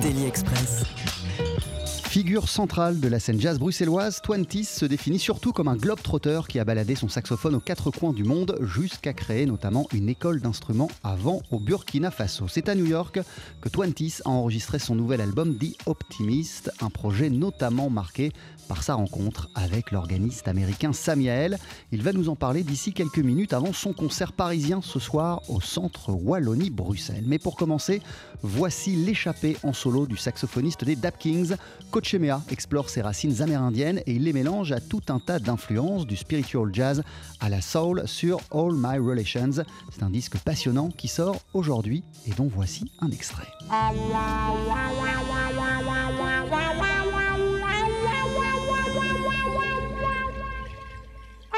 Daily Express. Figure centrale de la scène jazz bruxelloise, Twenties se définit surtout comme un globe-trotter qui a baladé son saxophone aux quatre coins du monde jusqu'à créer notamment une école d'instruments avant au Burkina Faso. C'est à New York que Twenties a enregistré son nouvel album The Optimist, un projet notamment marqué par sa rencontre avec l'organiste américain Samiael. Il va nous en parler d'ici quelques minutes avant son concert parisien ce soir au centre Wallonie-Bruxelles. Mais pour commencer, voici l'échappée en solo du saxophoniste des Dap Kings. Cochemea explore ses racines amérindiennes et il les mélange à tout un tas d'influences du spiritual jazz à la soul sur All My Relations. C'est un disque passionnant qui sort aujourd'hui et dont voici un extrait.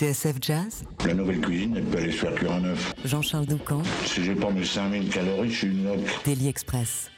TSF Jazz, La nouvelle cuisine, elle peut aller se faire cuire un œuf. Jean-Charles Doucan, Si j'ai pas mes 5000 calories, je suis une loque. Daily Express.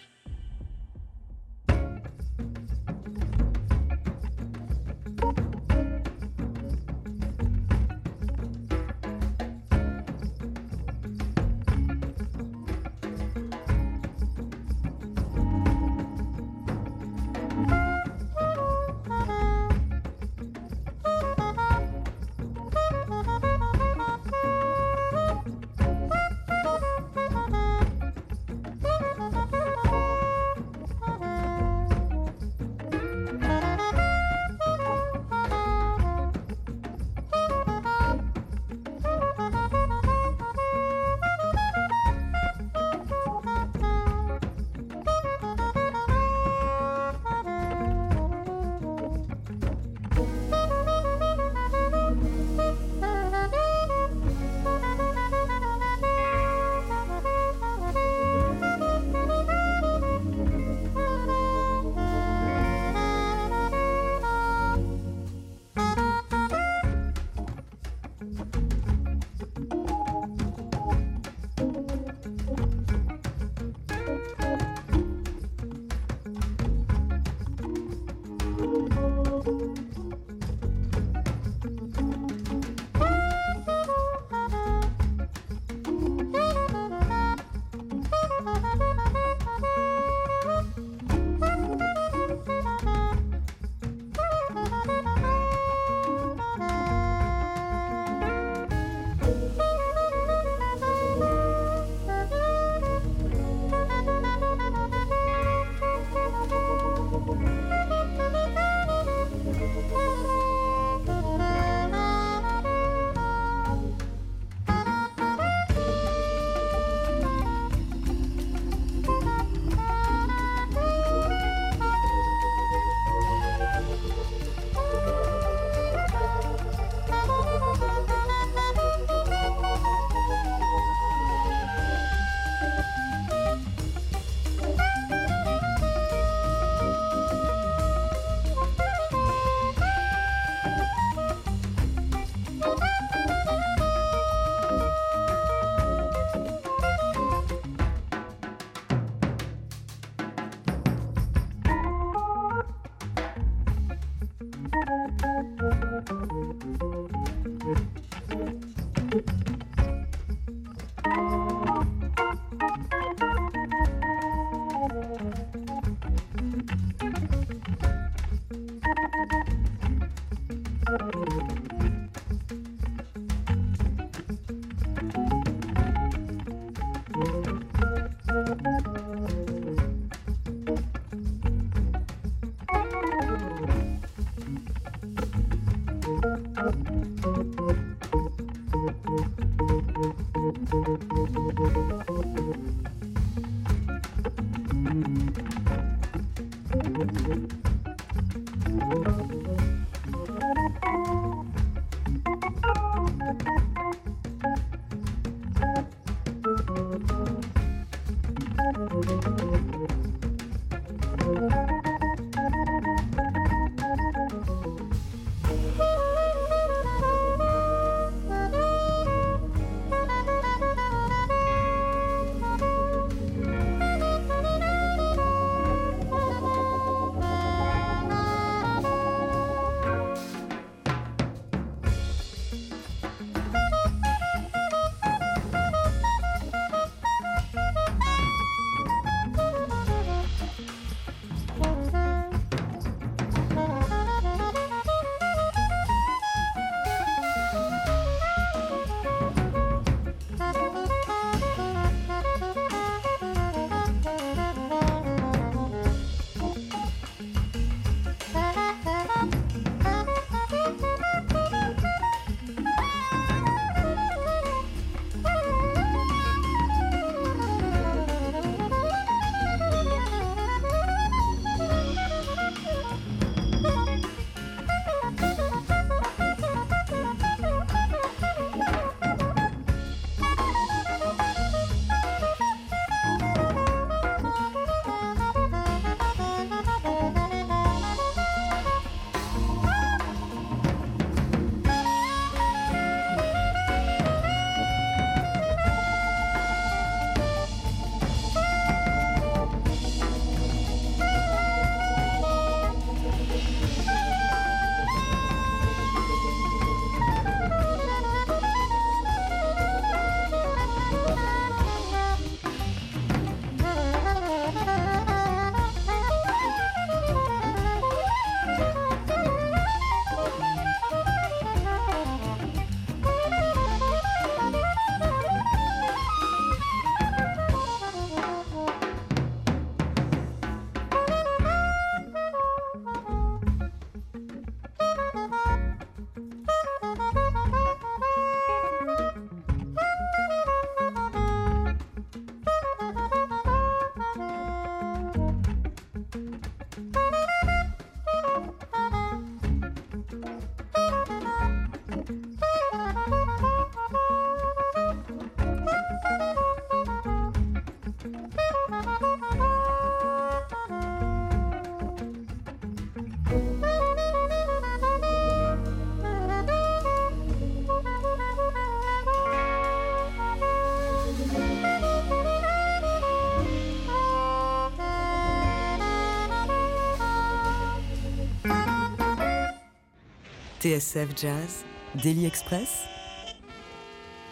TSF Jazz, Daily Express,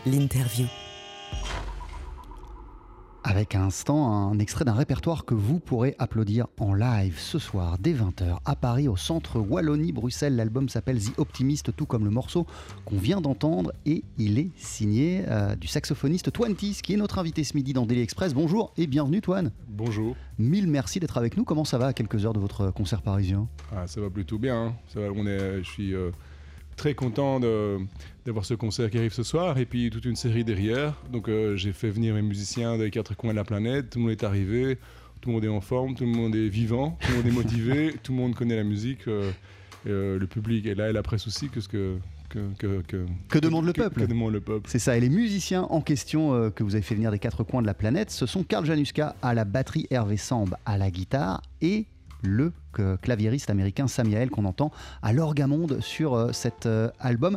l'interview. Avec un instant un extrait d'un répertoire que vous pourrez applaudir en live ce soir dès 20h à Paris au centre Wallonie-Bruxelles. L'album s'appelle The Optimist, tout comme le morceau qu'on vient d'entendre et il est signé euh, du saxophoniste Twantis qui est notre invité ce midi dans Daily Express. Bonjour et bienvenue Twan. Bonjour. Mille merci d'être avec nous. Comment ça va à quelques heures de votre concert parisien? Ah, ça va plutôt bien. hein. Ça va, on est, je suis euh, très content d'avoir ce concert qui arrive ce soir et puis toute une série derrière. Donc euh, j'ai fait venir mes musiciens des quatre coins de la planète. Tout le monde est arrivé. Tout le monde est en forme. Tout le monde est vivant. Tout le monde est motivé. tout le monde connaît la musique. euh, euh, le public est là et la presse aussi. Que que, que, que, Que demande le que- peuple que demande le peuple C'est ça, et les musiciens en question euh, que vous avez fait venir des quatre coins de la planète, ce sont Karl Januska à la batterie, Hervé Samb à la guitare et le euh, claviériste américain Samiael qu'on entend à l'orgamonde sur euh, cet euh, album.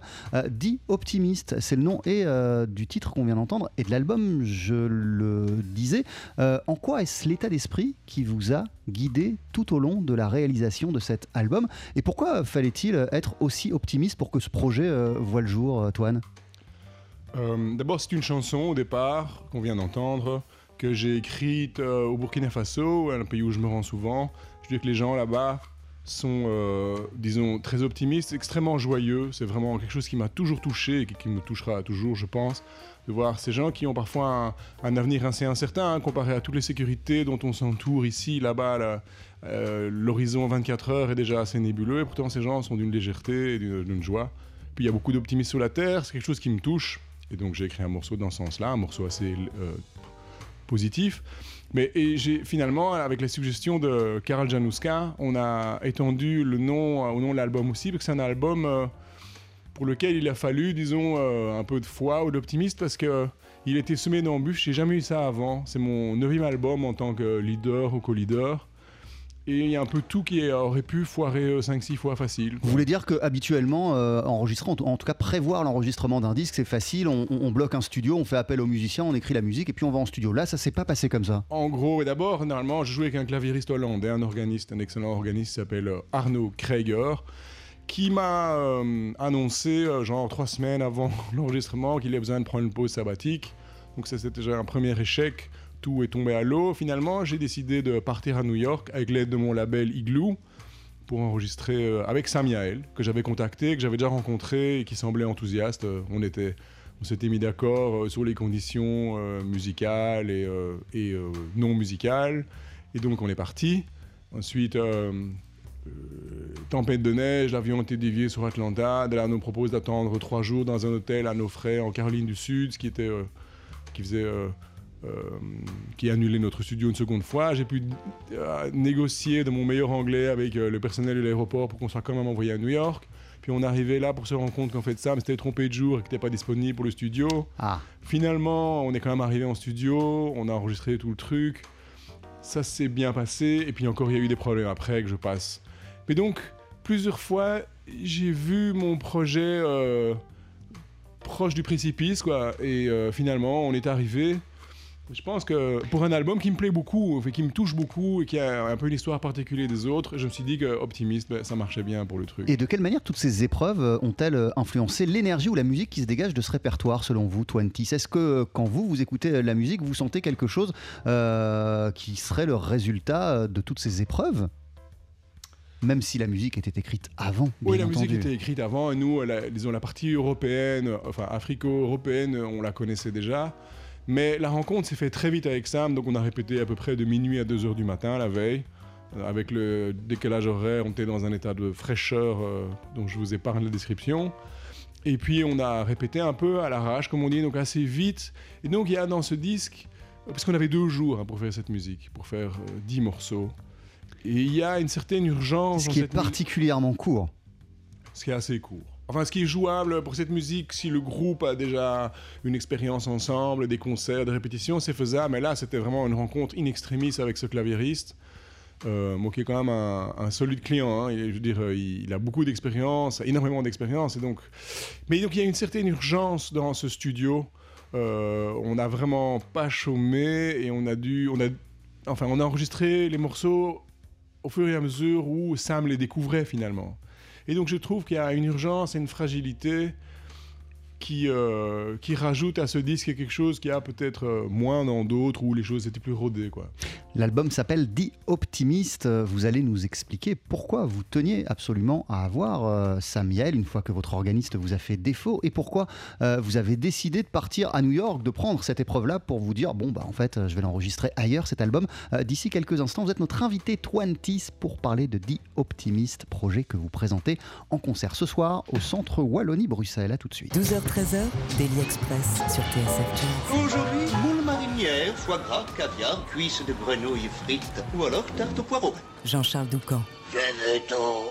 Dit Optimiste, c'est le nom et du titre qu'on vient d'entendre et de l'album, je le disais. En quoi est-ce l'état d'esprit qui vous a guidé tout au long de la réalisation de cet album Et pourquoi fallait-il être aussi optimiste pour que ce projet voit le jour, Toine? D'abord, c'est une chanson au départ qu'on vient d'entendre, que j'ai écrite au Burkina Faso, un pays où je me rends souvent. Je dis que les gens là-bas sont, euh, disons, très optimistes, extrêmement joyeux. C'est vraiment quelque chose qui m'a toujours touché et qui, me touchera toujours, je pense, de voir ces gens qui ont parfois un, avenir assez incertain hein, comparé à toutes les sécurités dont on s'entoure ici, là-bas. là. Euh, L'horizon 24 heures est déjà assez nébuleux et pourtant ces gens sont d'une légèreté et d'une joie. Puis il y a beaucoup d'optimisme sur la Terre, c'est quelque chose qui me touche. Et donc j'ai écrit un morceau dans ce sens-là, un morceau assez euh, positif. Mais et j'ai finalement, avec les suggestions de Karel Januska, on a étendu le nom euh, au nom de l'album aussi, parce que c'est un album euh, pour lequel il a fallu, disons, euh, un peu de foi ou d'optimisme, parce que il était semé d'embûches. J'ai jamais eu ça avant. C'est mon neuvième album en tant que leader ou co-leader. Et il y a un peu tout qui aurait pu foirer 5-6 fois facile. Vous voulez dire que habituellement, euh, enregistrer, en tout, en tout cas prévoir l'enregistrement d'un disque, c'est facile. On, bloque un studio, on fait appel aux musiciens, on écrit la musique et puis on va en studio. Là, ça s'est pas passé comme ça. En gros, et d'abord, normalement, je jouais avec un claviériste hollandais, un organiste, un excellent organiste qui s'appelle euh, Arno Krieger, qui m'a euh, annoncé, euh, genre trois semaines avant l'enregistrement, qu'il avait besoin de prendre une pause sabbatique. Donc ça, c'était déjà un premier échec. Tout est tombé à l'eau. Finalement, j'ai décidé de partir à New York avec l'aide de mon label Igloo pour enregistrer euh, avec Sam Yael, que j'avais contacté, que j'avais déjà rencontré et qui semblait enthousiaste. Euh, on était, on s'était mis d'accord euh, sur les conditions musicales et, non musicales. Et donc on est parti. Ensuite, tempête de neige, l'avion était dévié sur Atlanta. De là, on nous propose d'attendre trois jours dans un hôtel à nos frais en Caroline du Sud, ce qui était, qui faisait, euh, qui annulait notre studio une seconde fois. J'ai pu euh, négocier de mon meilleur anglais avec euh, le personnel de l'aéroport pour qu'on soit quand même envoyé à New York. Puis on arrivait là pour se rendre compte qu'en fait Sam s'était trompé de jour et qu'il n'était pas disponible pour le studio. Ah, Finalement, on est quand même arrivé en studio, on a enregistré tout le truc. Ça s'est bien passé, et puis encore, il y a eu des problèmes après que je passe. Mais donc, plusieurs fois, j'ai vu mon projet euh, proche du précipice, quoi. Et euh, finalement, on est arrivé. Je pense que pour un album qui me plaît beaucoup, qui me touche beaucoup et qui a un peu une histoire particulière des autres, je me suis dit que Optimiste, ben, ça marchait bien pour le truc. et de quelle manière toutes ces épreuves euh, ont-elles euh, influencé l'énergie ou la musique qui se dégage de ce répertoire selon vous, Twenty? Est-ce que euh, quand vous, vous écoutez la musique, vous sentez quelque chose euh, qui serait le résultat euh, de toutes ces épreuves? Même si la musique était écrite avant, Oui, la musique entendu. était écrite avant, et nous, la, disons, la partie européenne, euh, enfin africo-européenne, on la connaissait déjà. Mais la rencontre s'est faite très vite avec Sam, donc on a répété à peu près de minuit à 2 heures du matin la veille. Euh, Avec le décalage horaire, on était dans un état de fraîcheur euh, dont je vous épargne la description. Et puis on a répété un peu à l'arrache, comme on dit, donc assez vite. Et donc il y a dans ce disque, parce qu'on avait deux jours hein, pour faire cette musique, pour faire euh, 10 morceaux. Et il y a une certaine urgence Ce qui est particulièrement court. ce qui est assez court. Enfin, ce qui est jouable pour cette musique, si le groupe a déjà une expérience ensemble, des concerts, des répétitions, c'est faisable. Mais là, c'était vraiment une rencontre in extremis avec ce claviériste. Euh, qui est quand même un, solide client, hein. Il je veux dire, euh, il, a beaucoup d'expérience, énormément d'expérience, donc. Mais il y a une certaine urgence dans ce studio. Euh, on n'a vraiment pas chômé et on a dû, enfin, on a enregistré les morceaux au fur et à mesure où Sam les découvrait finalement. Et donc je trouve qu'il y a une urgence et une fragilité qui, euh, qui rajoute à ce disque quelque chose qui a peut-être euh, moins dans d'autres où les choses étaient plus rodées. Quoi. L'album s'appelle The Optimist. Vous allez nous expliquer pourquoi vous teniez absolument à avoir euh, Samuel une fois que votre organiste vous a fait défaut et pourquoi euh, vous avez décidé de partir à New York, de prendre cette épreuve-là pour vous dire bon, bah en fait, je vais l'enregistrer ailleurs cet album. Euh, D'ici quelques instants, vous êtes notre invité Twenties pour parler de The Optimist, projet que vous présentez en concert ce soir au centre Wallonie-Bruxelles. À tout de suite. 12h-13h, Daily Express sur TSF Jazz. Aujourd'hui, moule marinière, foie gras, caviar, cuisses de grenouille frites ou alors tarte au poireau. Jean-Charles Doucan. Venez-t'en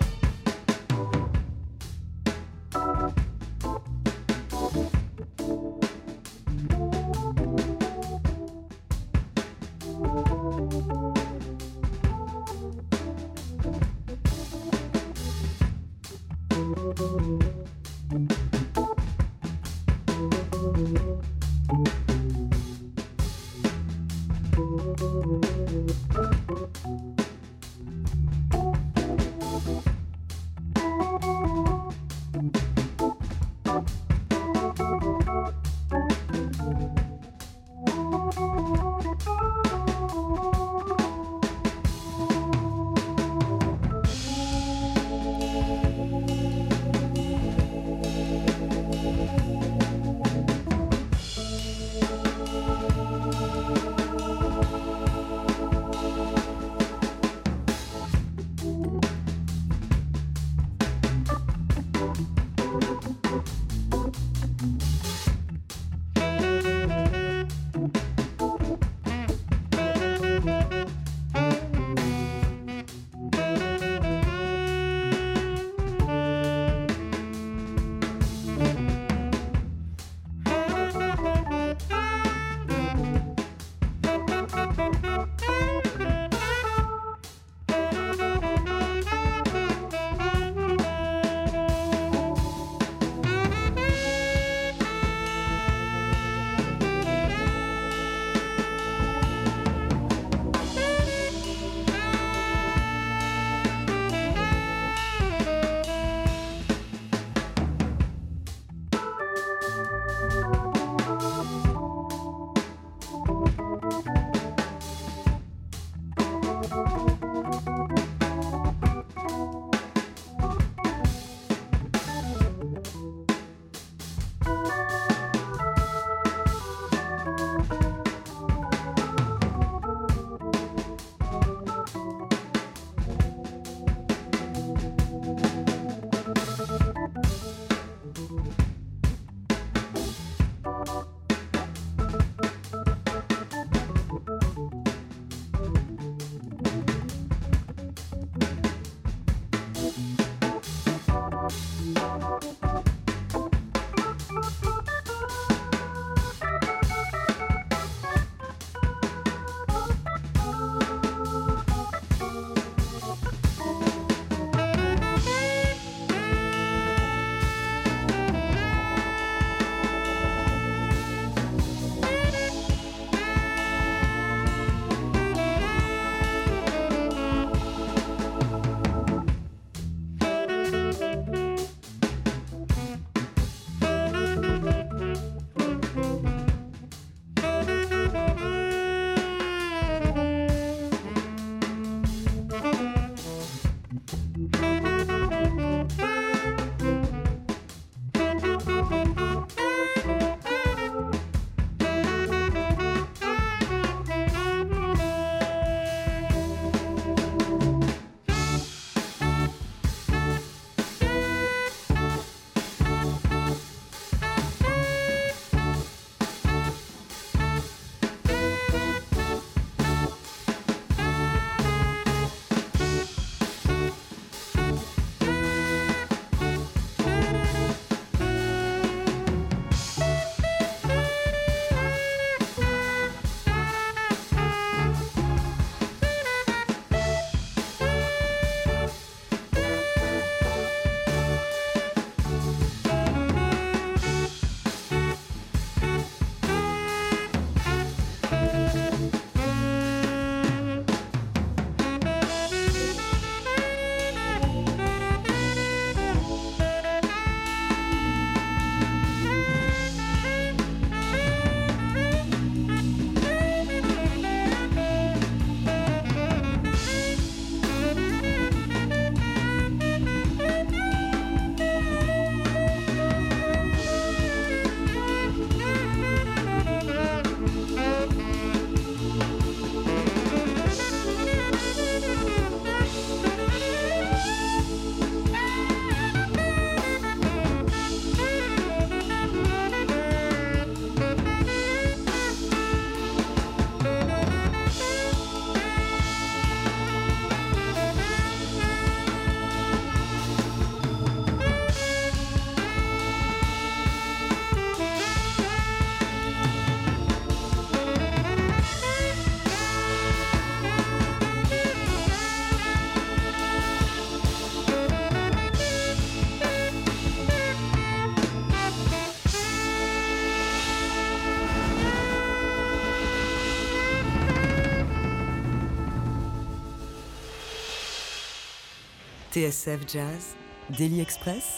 TSF Jazz, Daily Express,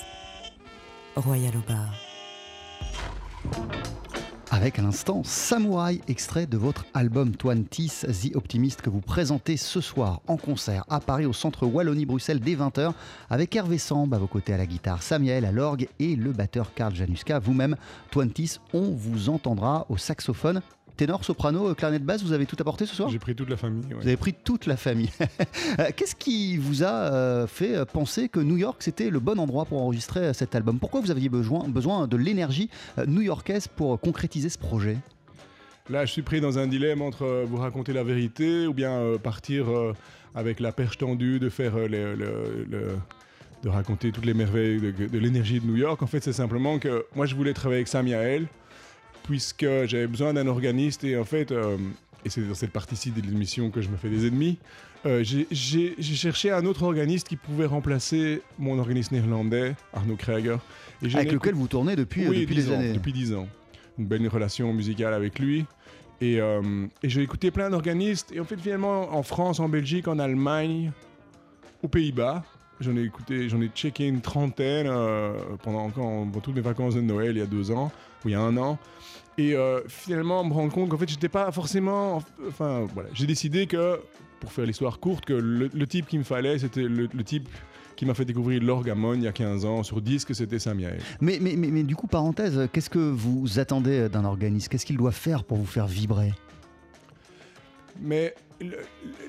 Royal au. Avec à l'instant Samouraï, extrait de votre album 20 The Optimist que vous présentez ce soir en concert à Paris au centre Wallonie-Bruxelles dès 20h avec Hervé Samb à vos côtés à la guitare, Samuel à l'orgue et le batteur Karl Januska. Vous-même, 20 on vous entendra au saxophone. Ténor, soprano, clarinette basse, vous avez tout apporté ce soir? J'ai pris toute la famille. ouais. Vous avez pris toute la famille. Euh, Qu'est-ce qui vous a euh, fait euh, penser que New York c'était le bon endroit pour enregistrer euh, cet album? Pourquoi vous aviez besoin, besoin de l'énergie euh, new-yorkaise pour concrétiser ce projet? Là, je suis pris dans un dilemme entre euh, vous raconter la vérité ou bien euh, partir euh, avec la perche tendue, de faire euh, le- le- le- de raconter toutes les merveilles de, de l'énergie de New York. En fait, c'est simplement que moi, je voulais travailler avec Sam Yael, puisque j'avais besoin d'un organiste et en fait, euh, et c'est dans cette partie-ci de l'émission que je me fais des ennemis. euh, j'ai- cherché un autre organiste qui pouvait remplacer mon organiste néerlandais, Arnaud Krager. Et Avec lequel vous tournez depuis, euh, oui, depuis 10 des ans, années Depuis 10 ans. Une belle relation musicale avec lui. Et, euh, et j'ai écouté plein d'organistes. Et en fait, finalement, en France, en Belgique, en Allemagne, aux Pays-Bas, j'en ai écouté, j'en ai checké une trentaine euh, pendant, quand, pendant toutes mes vacances de Noël il y a deux ans, il y a un an. Et euh, finalement, me rendre compte qu'en fait, j'étais pas forcément. Enfin, voilà. J'ai décidé que, pour faire l'histoire courte, que le, le type qu'il me fallait, c'était le, le type qui m'a fait découvrir l'orgamone il y a 15 ans sur disque, c'était Samuel. mais, mais, mais, mais du coup, parenthèse, qu'est-ce que vous attendez d'un organiste? Qu'est-ce qu'il doit faire pour vous faire vibrer? Mais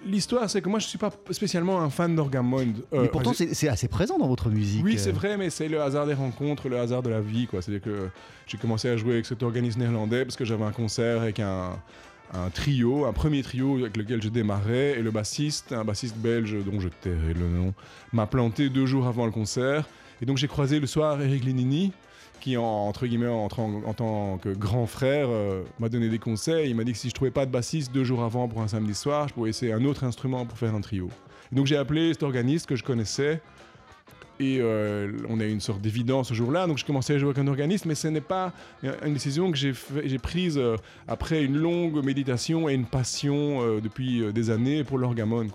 l'histoire, c'est que moi, je suis pas spécialement un fan d'Orgamonde. Euh, Mais pourtant, c'est assez présent dans votre musique. oui, euh. c'est vrai, mais c'est le hasard des rencontres, le hasard de la vie, quoi. C'est-à-dire que j'ai commencé à jouer avec cet organisme néerlandais parce que j'avais un concert avec un, un trio, un premier trio avec lequel je démarrais, et le bassiste, un bassiste belge dont je tairai le nom, m'a planté deux jours avant le concert. Et donc j'ai croisé le soir Eric Linini, qui en, entre guillemets en, tant que grand frère euh, m'a donné des conseils. Il m'a dit que si je trouvais pas de bassiste deux jours avant pour un samedi soir, je pouvais essayer un autre instrument pour faire un trio. Donc j'ai appelé cet organiste que je connaissais. Et euh, on a eu une sorte d'évidence ce jour-là, donc je commençais à jouer avec un organiste, mais ce n'est pas une décision que j'ai prise euh, après une longue méditation et une passion depuis des années pour l'orgamone.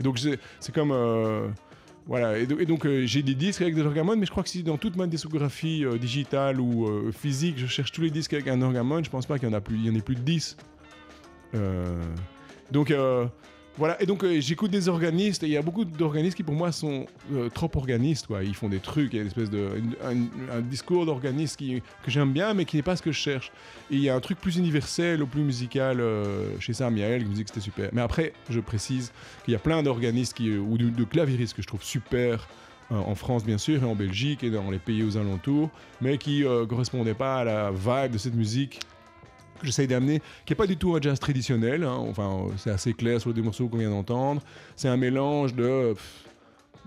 donc c'est comme... voilà, et, do- et donc euh, j'ai des disques avec des orgamones, mais je crois que si dans toute ma discographie euh, digitale ou euh, physique, je cherche tous les disques avec un orgamone, je pense pas qu'il y en a plus, il y en ait plus de 10. Euh, donc voilà, et donc euh, j'écoute des organistes, et il y a beaucoup d'organistes qui pour moi sont euh, trop organistes, quoi. Ils font des trucs, il y a une espèce de un, discours d'organiste que j'aime bien, mais qui n'est pas ce que je cherche. Et il y a un truc plus universel plus musical euh, chez Sam Yael qui me dit c'était super. Mais après, je précise qu'il y a plein d'organistes ou de, de que je trouve super. en France bien sûr et en Belgique et dans les pays aux alentours mais qui ne correspondaient pas à la vibe de cette musique que j'essaye d'amener, qui n'est pas du tout un jazz traditionnel. hein. Enfin, c'est assez clair sur les deux morceaux qu'on vient d'entendre. C'est un mélange de,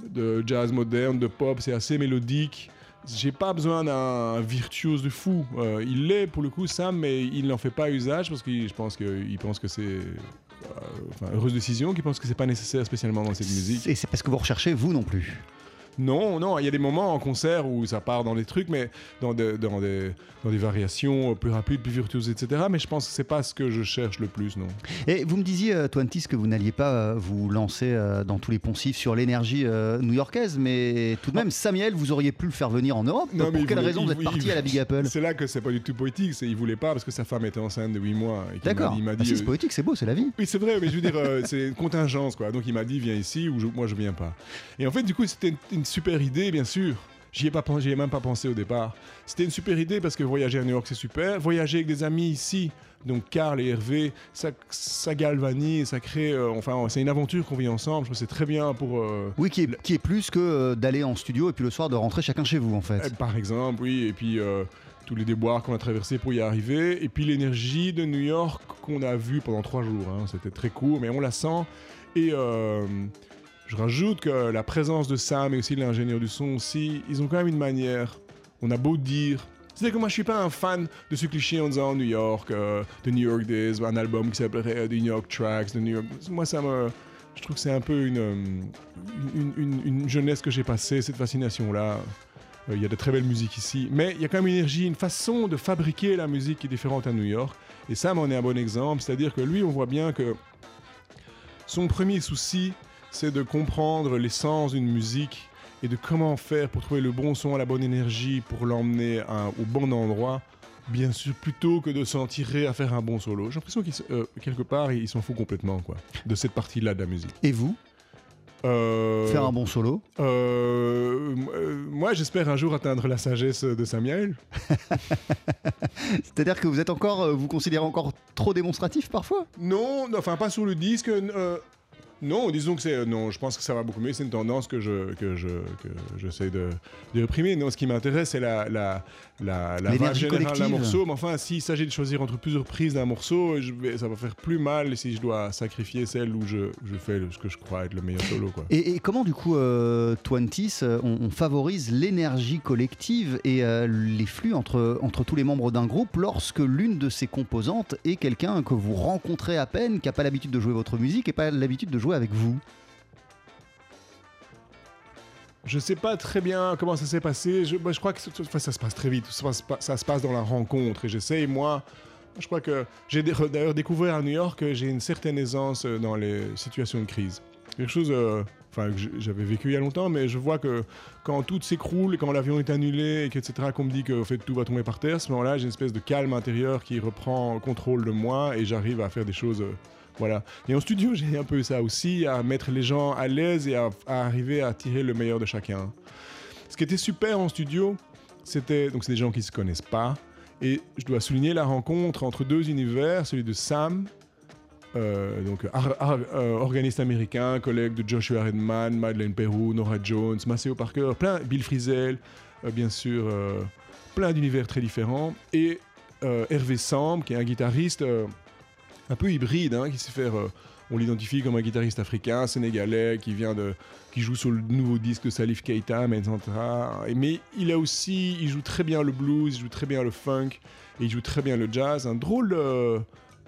de jazz moderne, de pop. C'est assez mélodique. J'ai pas besoin d'un virtuose de fou. Euh, il l'est pour le coup, Sam, mais il n'en fait pas usage parce que je pense qu'il pense que c'est. euh, enfin, heureuse décision, qu'il pense que c'est pas nécessaire spécialement dans cette musique. Et c'est parce que vous recherchez vous non plus. Non, non, il y a des moments en concert où ça part dans des trucs, mais dans des, dans des, dans des variations plus rapides, plus virtuoses, etc. Mais je pense que c'est pas ce que je cherche le plus, non. Et vous me disiez, euh, Twenties, que vous n'alliez pas euh, vous lancer euh, dans tous les poncifs sur l'énergie new-yorkaise, mais tout de même, Samuel, vous auriez pu le faire venir en Europe. Non, Pour quelle voulait- raison vous êtes parti à la Big Apple? C'est là que c'est pas du tout poétique, c'est il voulait pas parce que sa femme était enceinte de 8 mois. m'a D'accord. dit- Il m'a Ah, dit, si, c'est poétique, c'est beau, c'est la vie. Oui, c'est vrai, mais je veux dire, c'est une contingence, quoi. Donc il m'a dit, viens ici, ou je- moi je viens pas. Et en fait, du coup, c'était une, une super idée, bien sûr. J'y ai, pas ai même pas pensé au départ. C'était une super idée parce que voyager à New York, c'est super. Voyager avec des amis ici, donc Karl et Hervé, ça, ça galvanise, ça crée. euh, enfin, c'est une aventure qu'on vit ensemble. Je trouve c'est très bien pour. euh, Oui, qui est, qui est plus que euh, d'aller en studio et puis le soir de rentrer chacun chez vous, en fait. Euh, Par exemple, oui, et puis euh, tous les déboires qu'on a traversés pour y arriver, et puis l'énergie de New York qu'on a vue pendant trois jours. hein. C'était très court, mais on la sent. Et je rajoute que la présence de Sam et aussi de l'ingénieur du son aussi, ils ont quand même une manière. On a beau dire. C'est-à-dire que moi, je suis pas un fan de ce cliché en disant New York, euh, de New York Days, un album qui s'appellerait euh, The New York Tracks, de New York. Moi, ça me. Je trouve que c'est un peu une, euh, une- une jeunesse que j'ai passée, cette fascination-là. Euh, Il y a de très belles musiques ici, mais il y a quand même une énergie, une façon de fabriquer la musique qui est différente à New York. Et Sam en est un bon exemple, c'est-à-dire que lui, on voit bien que son premier souci, c'est de comprendre l'essence d'une musique et de comment faire pour trouver le bon son, la bonne énergie, pour l'emmener au bon endroit. Bien sûr, plutôt que de s'en tirer à faire un bon solo. J'ai l'impression qu'ils, euh, quelque part, ils s'en foutent complètement, quoi, de cette partie-là de la musique. Et vous Euh, Faire un bon solo euh, moi, j'espère un jour atteindre la sagesse de Samuel. C'est-à-dire que vous êtes encore, vous considérez encore trop démonstratif parfois? Non, non, enfin pas sur le disque. euh, non, disons que c'est euh, non. Je pense que ça va beaucoup mieux. C'est une tendance que je que je que j'essaie de, de réprimer. Non, ce qui m'intéresse, c'est la la la, la vibe générale d'un morceau. Mais enfin, s'il s'agit de choisir entre plusieurs prises d'un morceau, je vais, ça va faire plus mal si je dois sacrifier celle où je, je fais le- ce que je crois être le meilleur solo, quoi. Et, et comment du coup, euh, Twenties, euh, on, on favorise l'énergie collective et euh, les flux entre, entre tous les membres d'un groupe lorsque l'une de ses composantes est quelqu'un que vous rencontrez à peine, qui n'a pas l'habitude de jouer votre musique et pas l'habitude de jouer avec vous Je sais pas très bien comment ça s'est passé. Je, je crois que enfin, ça se passe très vite. Ça se, passe- ça se passe dans la rencontre. Et j'essaye, moi, je crois que j'ai d'ailleurs découvert à New York que j'ai une certaine aisance euh, dans les situations de crise. Quelque chose euh, enfin, que j'avais vécu il y a longtemps, mais je vois que quand tout s'écroule, quand l'avion est annulé, etc., qu'on me dit que fait, tout va tomber par terre, à ce moment-là, j'ai une espèce de calme intérieur qui reprend contrôle de moi et j'arrive à faire des choses. euh, voilà. Et en studio, j'ai un peu ça aussi, à mettre les gens à l'aise et à, arriver à tirer le meilleur de chacun. Ce qui était super en studio, c'était donc c'est des gens qui se connaissent pas et je dois souligner la rencontre entre deux univers, celui de Sam, euh, donc euh, organiste américain, collègue de Joshua Redman, Madeleine Perrou, Nora Jones, Maceo Parker, plein, Bill Frisell, euh, bien sûr, plein d'univers très différents et Hervé Samb, qui est un guitariste un peu hybride, hein, qui sait faire. euh, on l'identifie comme un guitariste africain, sénégalais, qui vient de, qui joue sur le nouveau disque de Salif Keita, etc. Et- Mais il a aussi, il joue très bien le blues, il joue très bien le funk, et il joue très bien le jazz. Un drôle de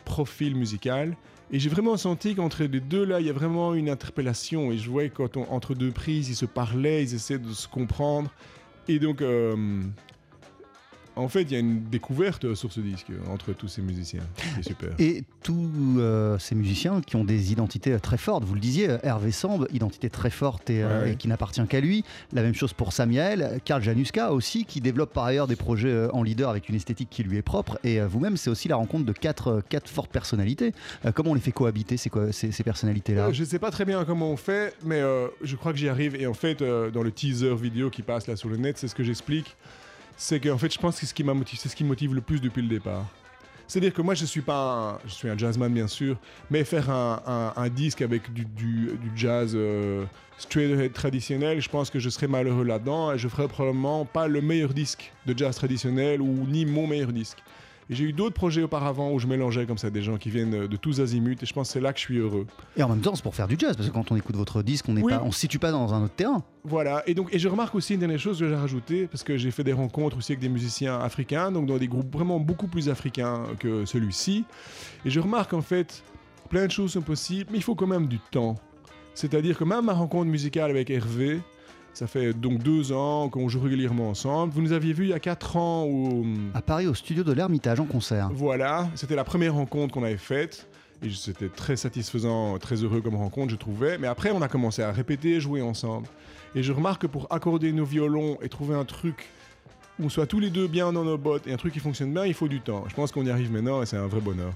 profil musical. Et j'ai vraiment senti qu'entre les deux là, il y a vraiment une interpellation. Et je voyais quand on- entre deux prises, ils se parlaient, ils essaient de se comprendre. Et donc, euh, en fait, il y a une découverte sur ce disque entre tous ces musiciens. C'est super. Et tous euh, ces musiciens qui ont des identités euh, très fortes, vous le disiez, euh, Hervé Samb, identité très forte et, Ouais, ouais. et qui n'appartient qu'à lui. La même chose pour Samuel, Karl Januska aussi, qui développe par ailleurs des projets en leader avec une esthétique qui lui est propre. Et vous-même, c'est aussi la rencontre de quatre, quatre fortes personnalités. Euh, comment on les fait cohabiter, ces, ces, ces personnalités-là je sais pas très bien comment on fait, mais je crois que j'y arrive. Et en fait, dans le teaser vidéo qui passe là sur le net, c'est ce que j'explique. C'est qu'en fait, je pense que ce qui c'est ce qui me motive le plus depuis le départ. C'est-à-dire que moi, je suis pas, un, je suis un jazzman bien sûr, mais faire un, un- disque avec du, du- du jazz euh, straight traditionnel, je pense que je serais malheureux là-dedans et je ferais probablement pas le meilleur disque de jazz traditionnel ou ni mon meilleur disque. Et j'ai eu d'autres projets auparavant où je mélangeais comme ça des gens qui viennent de tous azimuts et je pense que c'est là que je suis heureux. Et en même temps, c'est pour faire du jazz, parce que quand on écoute votre disque, on ne Oui. se situe pas dans un autre terrain. Voilà, et donc et je remarque aussi une dernière chose que j'ai rajoutée, parce que j'ai fait des rencontres aussi avec des musiciens africains, donc dans des groupes vraiment beaucoup plus africains que celui-ci, et je remarque en fait plein de choses sont possibles, mais il faut quand même du temps. C'est-à-dire que même ma rencontre musicale avec Hervé, ça fait donc deux ans qu'on joue régulièrement ensemble. Vous nous aviez vu il y a quatre ans où À Paris, au studio de l'Ermitage, en concert. voilà, c'était la première rencontre qu'on avait faite. Et c'était très satisfaisant, très heureux comme rencontre, je trouvais. Mais après, on a commencé à répéter, jouer ensemble. Et je remarque que pour accorder nos violons et trouver un truc où on soit tous les deux bien dans nos bottes et un truc qui fonctionne bien, il faut du temps. Je pense qu'on y arrive maintenant et c'est un vrai bonheur.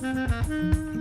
うん。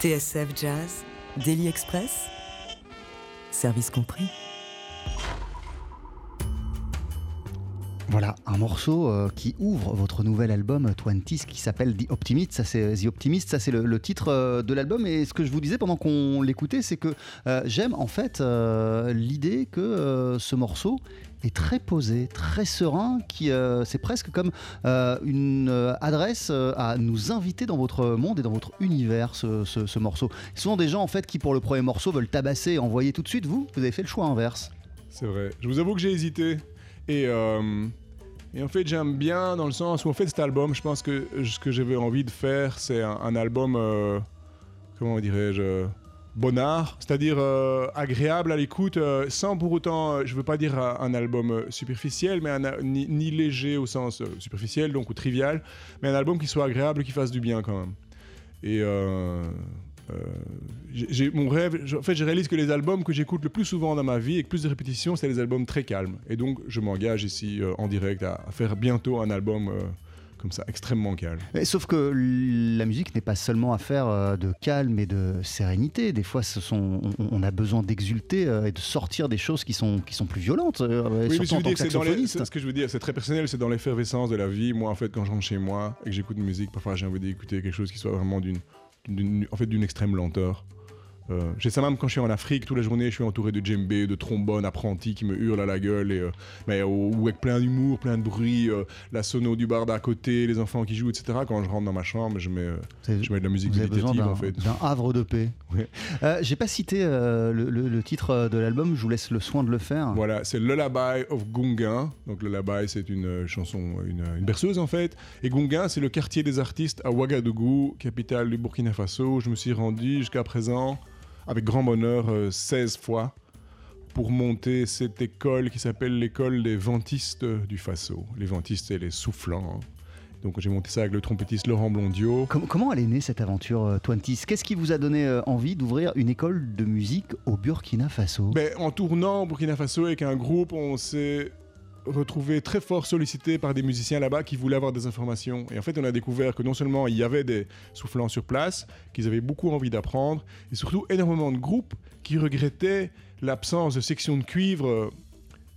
TSF Jazz, Daily Express, service compris. Voilà, un morceau euh, qui ouvre votre nouvel album Twenties qui s'appelle The Optimist. Ça, c'est The Optimist, ça c'est le, titre euh, de l'album. Et ce que je vous disais pendant qu'on l'écoutait, c'est que euh, j'aime en fait euh, l'idée que euh, ce morceau est très posé, très serein, qui euh, c'est presque comme euh, une euh, adresse à nous inviter dans votre monde et dans votre univers, ce, ce- ce morceau. Souvent des gens en fait qui pour le premier morceau veulent tabasser et envoyer tout de suite. Vous, vous avez fait le choix inverse. C'est vrai. Je vous avoue que j'ai hésité. Et, et en fait, j'aime bien dans le sens où, en fait, cet album, je pense que ce que j'avais envie de faire, c'est un, album, euh, comment dirais-je, bonnard, c'est-à-dire euh, agréable à l'écoute, euh, sans pour autant, euh, je veux pas dire un, un album euh, superficiel, mais ni, léger au sens euh, superficiel, donc ou trivial, mais un album qui soit agréable, qui fasse du bien quand même. Et euh, euh, mon rêve, en fait, je réalise que les albums que j'écoute le plus souvent dans ma vie, avec plus de répétitions, c'est les albums très calmes. Et donc, je m'engage ici euh, en direct à, faire bientôt un album euh, comme ça, extrêmement calme. Sauf que la musique n'est pas seulement affaire euh, de calme et de sérénité. Des fois, ce sont, on, on a besoin d'exulter euh, et de sortir des choses qui sont, qui sont plus violentes, euh, Oui, surtout en tant que les- ce que je veux dire, c'est très personnel, c'est dans l'effervescence de la vie. Moi, en fait, quand je rentre chez moi et que j'écoute de musique, parfois j'ai envie d'écouter quelque chose qui soit vraiment d'une- en fait, d'une extrême lenteur. Euh, j'ai ça même quand je suis en Afrique, toute la journée, je suis entouré de djembé, de trombones apprentis qui me hurlent à la gueule, et, euh, mais, ou ou avec plein d'humour, plein de bruit, euh, la sono du bar d'à côté, les enfants qui jouent, etc. Quand je rentre dans ma chambre, je mets, euh, je mets de la musique méditative, en fait. d'un havre de paix. Ouais. Euh, J'ai pas cité euh, le, le- le titre de l'album, je vous laisse le soin de le faire. Voilà, c'est Lullaby of Gunga. Donc Lullaby, c'est une euh, chanson, une, une berceuse en fait. Et Gunga, c'est le quartier des artistes à Ouagadougou, capitale du Burkina Faso. Je me suis rendu jusqu'à présent avec grand bonheur euh, 16 fois pour monter cette école qui s'appelle l'école des ventistes du Faso. Les ventistes, c'est les soufflants. Donc j'ai monté ça avec le trompettiste Laurent Blondiot. Com- comment elle est née cette aventure euh, Twenties? Qu'est-ce qui vous a donné euh, envie d'ouvrir une école de musique au Burkina Faso? Ben, en tournant au Burkina Faso avec un groupe, on s'est retrouvé très fort sollicité par des musiciens là-bas qui voulaient avoir des informations. Et en fait, on a découvert que non seulement il y avait des soufflants sur place, qu'ils avaient beaucoup envie d'apprendre, et surtout énormément de groupes qui regrettaient l'absence de sections de cuivre euh,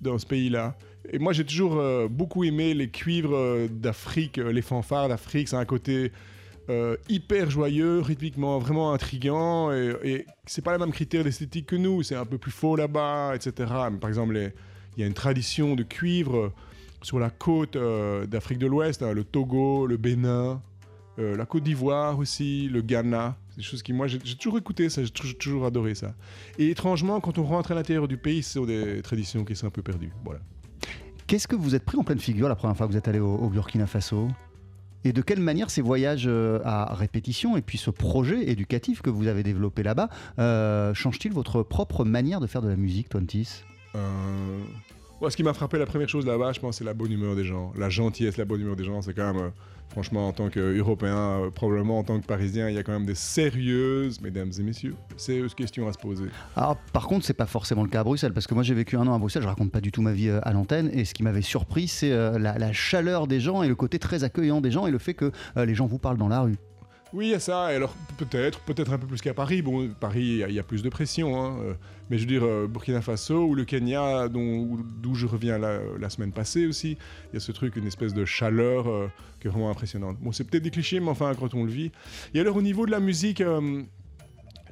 dans ce pays-là. Et moi, j'ai toujours euh, beaucoup aimé les cuivres euh, d'Afrique, les fanfares d'Afrique. C'est un côté hyper joyeux, rythmiquement vraiment intriguant. Et, et c'est pas le même critère d'esthétique que nous. C'est un peu plus faux là-bas, etc. Mais par exemple, les- il y a une tradition de cuivre euh, sur la côte euh, d'Afrique de l'Ouest, hein, le Togo, le Bénin, euh, la Côte d'Ivoire aussi, le Ghana. C'est des choses qui, moi, j'ai toujours écouté ça, j'ai toujours, adoré ça. Et étrangement, quand on rentre à l'intérieur du pays, ce sont des traditions qui sont un peu perdues. Voilà. Qu'est-ce que vous êtes pris en pleine figure la première fois que vous êtes allé au, Burkina Faso? Et de quelle manière ces voyages à répétition et puis ce projet éducatif que vous avez développé là-bas euh, change-t-il votre propre manière de faire de la musique, Twenties? Euh, moi, ce qui m'a frappé, la première chose là-bas, je pense, c'est la bonne humeur des gens. La gentillesse, la bonne humeur des gens, c'est quand même, euh, franchement, en tant qu'Européen, euh, probablement en tant que Parisien, il y a quand même des sérieuses, mesdames et messieurs, sérieuses questions à se poser. Alors, par contre, c'est pas forcément le cas à Bruxelles, parce que moi j'ai vécu un an à Bruxelles, je raconte pas du tout ma vie à l'antenne, et ce qui m'avait surpris, c'est la, chaleur des gens et le côté très accueillant des gens et le fait que les gens vous parlent dans la rue. Oui, il y a ça. Et alors, peut-être, peut-être un peu plus qu'à Paris. Bon, Paris, il y a- plus de pression. hein, euh, Mais je veux dire, euh, Burkina Faso ou le Kenya, d'où je reviens la, semaine passée aussi, il y a ce truc, une espèce de chaleur euh, qui est vraiment impressionnante. Bon, c'est peut-être des clichés, mais enfin, quand on le vit. Et alors, au niveau de la musique,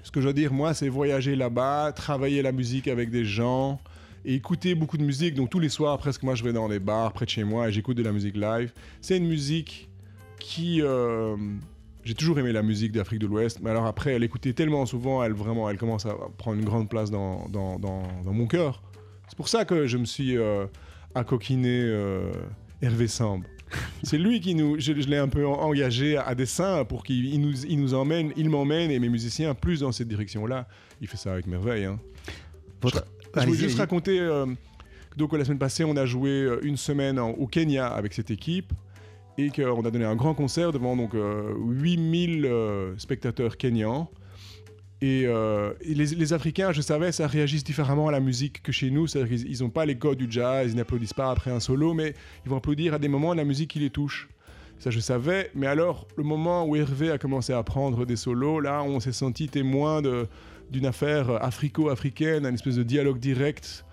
ce que je veux dire, moi, c'est voyager là-bas, travailler la musique avec des gens et écouter beaucoup de musique. Donc tous les soirs, presque, moi, je vais dans les bars près de chez moi et j'écoute de la musique live. C'est une musique qui... j'ai toujours aimé la musique d'Afrique de l'Ouest, mais alors après, elle écoutait tellement souvent, elle vraiment, elle commence à prendre une grande place dans, dans, dans, dans mon cœur. C'est pour ça que je me suis euh, accoquiné euh, Hervé Samb. C'est lui qui nous, je, je l'ai un peu en- engagé à, à dessein pour qu'il il nous, il nous emmène, il m'emmène et mes musiciens plus dans cette direction-là. Il fait ça avec merveille. Hein. Votre- Je voulais juste raconter. euh, donc, la semaine passée, on a joué euh, une semaine en- au Kenya avec cette équipe et qu'on a donné un grand concert devant donc, euh, 8000 euh, spectateurs kenyans. Et, euh, les, Africains, je savais, ça réagissent différemment à la musique que chez nous. C'est-à-dire qu'ils n'ont pas les codes du jazz, ils n'applaudissent pas après un solo, mais ils vont applaudir à des moments de la musique qui les touche. Ça, je savais. Mais alors, le moment où Hervé a commencé à prendre des solos, là, on s'est senti témoin d'une affaire africo-africaine, un espèce de dialogue direct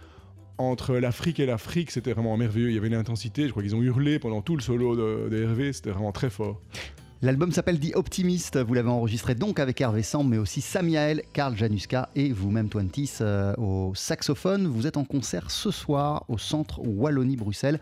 entre l'Afrique et l'Afrique. C'était vraiment merveilleux. Il y avait une intensité. Je crois qu'ils ont hurlé pendant tout le solo de. C'était vraiment très fort. L'album s'appelle The Optimist. Vous l'avez enregistré donc avec Hervé Samb, mais aussi Samiael, Karl Januska et vous-même, Twentis, euh, au saxophone. Vous êtes en concert ce soir au centre Wallonie-Bruxelles.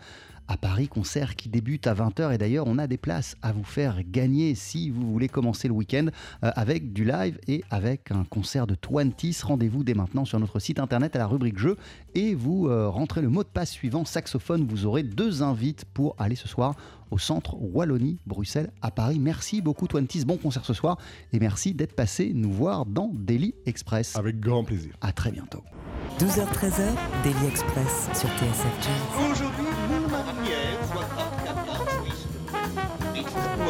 À Paris, concert qui débute à 20h et d'ailleurs on a des places à vous faire gagner si vous voulez commencer le week-end euh, avec du live et avec un concert de Twentis. Rendez-vous dès maintenant sur notre site internet à la rubrique jeu et vous euh, rentrez le mot de passe suivant saxophone. Vous aurez deux invites pour aller ce soir au centre Wallonie, Bruxelles, à Paris. Merci beaucoup, Twentis. Bon concert ce soir et merci d'être passé nous voir dans Daily Express. Avec grand plaisir. À très bientôt. 12h-13h, Daily Express sur TSF Jazz. Aujourd'hui,